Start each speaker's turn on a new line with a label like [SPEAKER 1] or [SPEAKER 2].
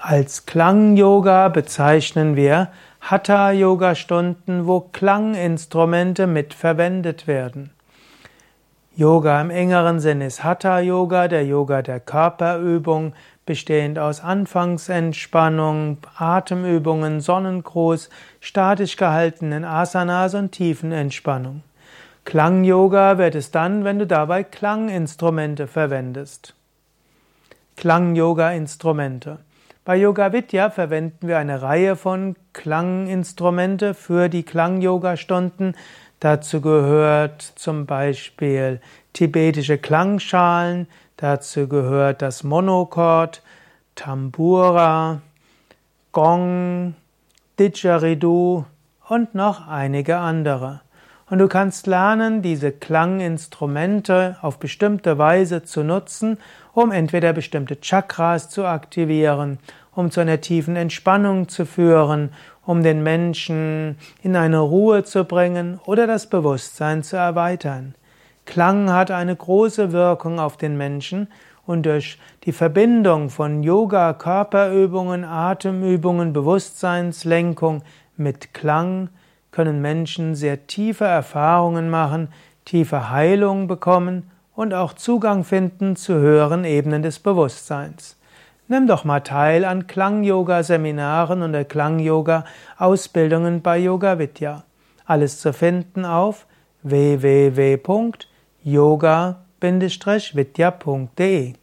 [SPEAKER 1] Als Klang-Yoga bezeichnen wir Hatha-Yoga-Stunden, wo Klanginstrumente mitverwendet werden. Yoga im engeren Sinn ist Hatha-Yoga, der Yoga der Körperübung, bestehend aus Anfangsentspannung, Atemübungen, Sonnengruß, statisch gehaltenen Asanas und Tiefenentspannung. Klang-Yoga wird es dann, wenn du dabei Klanginstrumente verwendest. Klang-Yoga-Instrumente. Bei Yoga Vidya verwenden wir eine Reihe von Klanginstrumente für die Klang-Yoga-Stunden. Dazu gehört zum Beispiel tibetische Klangschalen, dazu gehört das Monochord, Tambura, Gong, Didgeridoo und noch einige andere. Und du kannst lernen, diese Klanginstrumente auf bestimmte Weise zu nutzen, um entweder bestimmte Chakras zu aktivieren, um zu einer tiefen Entspannung zu führen, um den Menschen in eine Ruhe zu bringen oder das Bewusstsein zu erweitern. Klang hat eine große Wirkung auf den Menschen und durch die Verbindung von Yoga, Körperübungen, Atemübungen, Bewusstseinslenkung mit Klang können Menschen sehr tiefe Erfahrungen machen, tiefe Heilung bekommen und auch Zugang finden zu höheren Ebenen des Bewusstseins. Nimm doch mal teil an Klang-Yoga-Seminaren und der Klang-Yoga-Ausbildungen bei Yoga Vidya. Alles zu finden auf www.yoga-vidya.de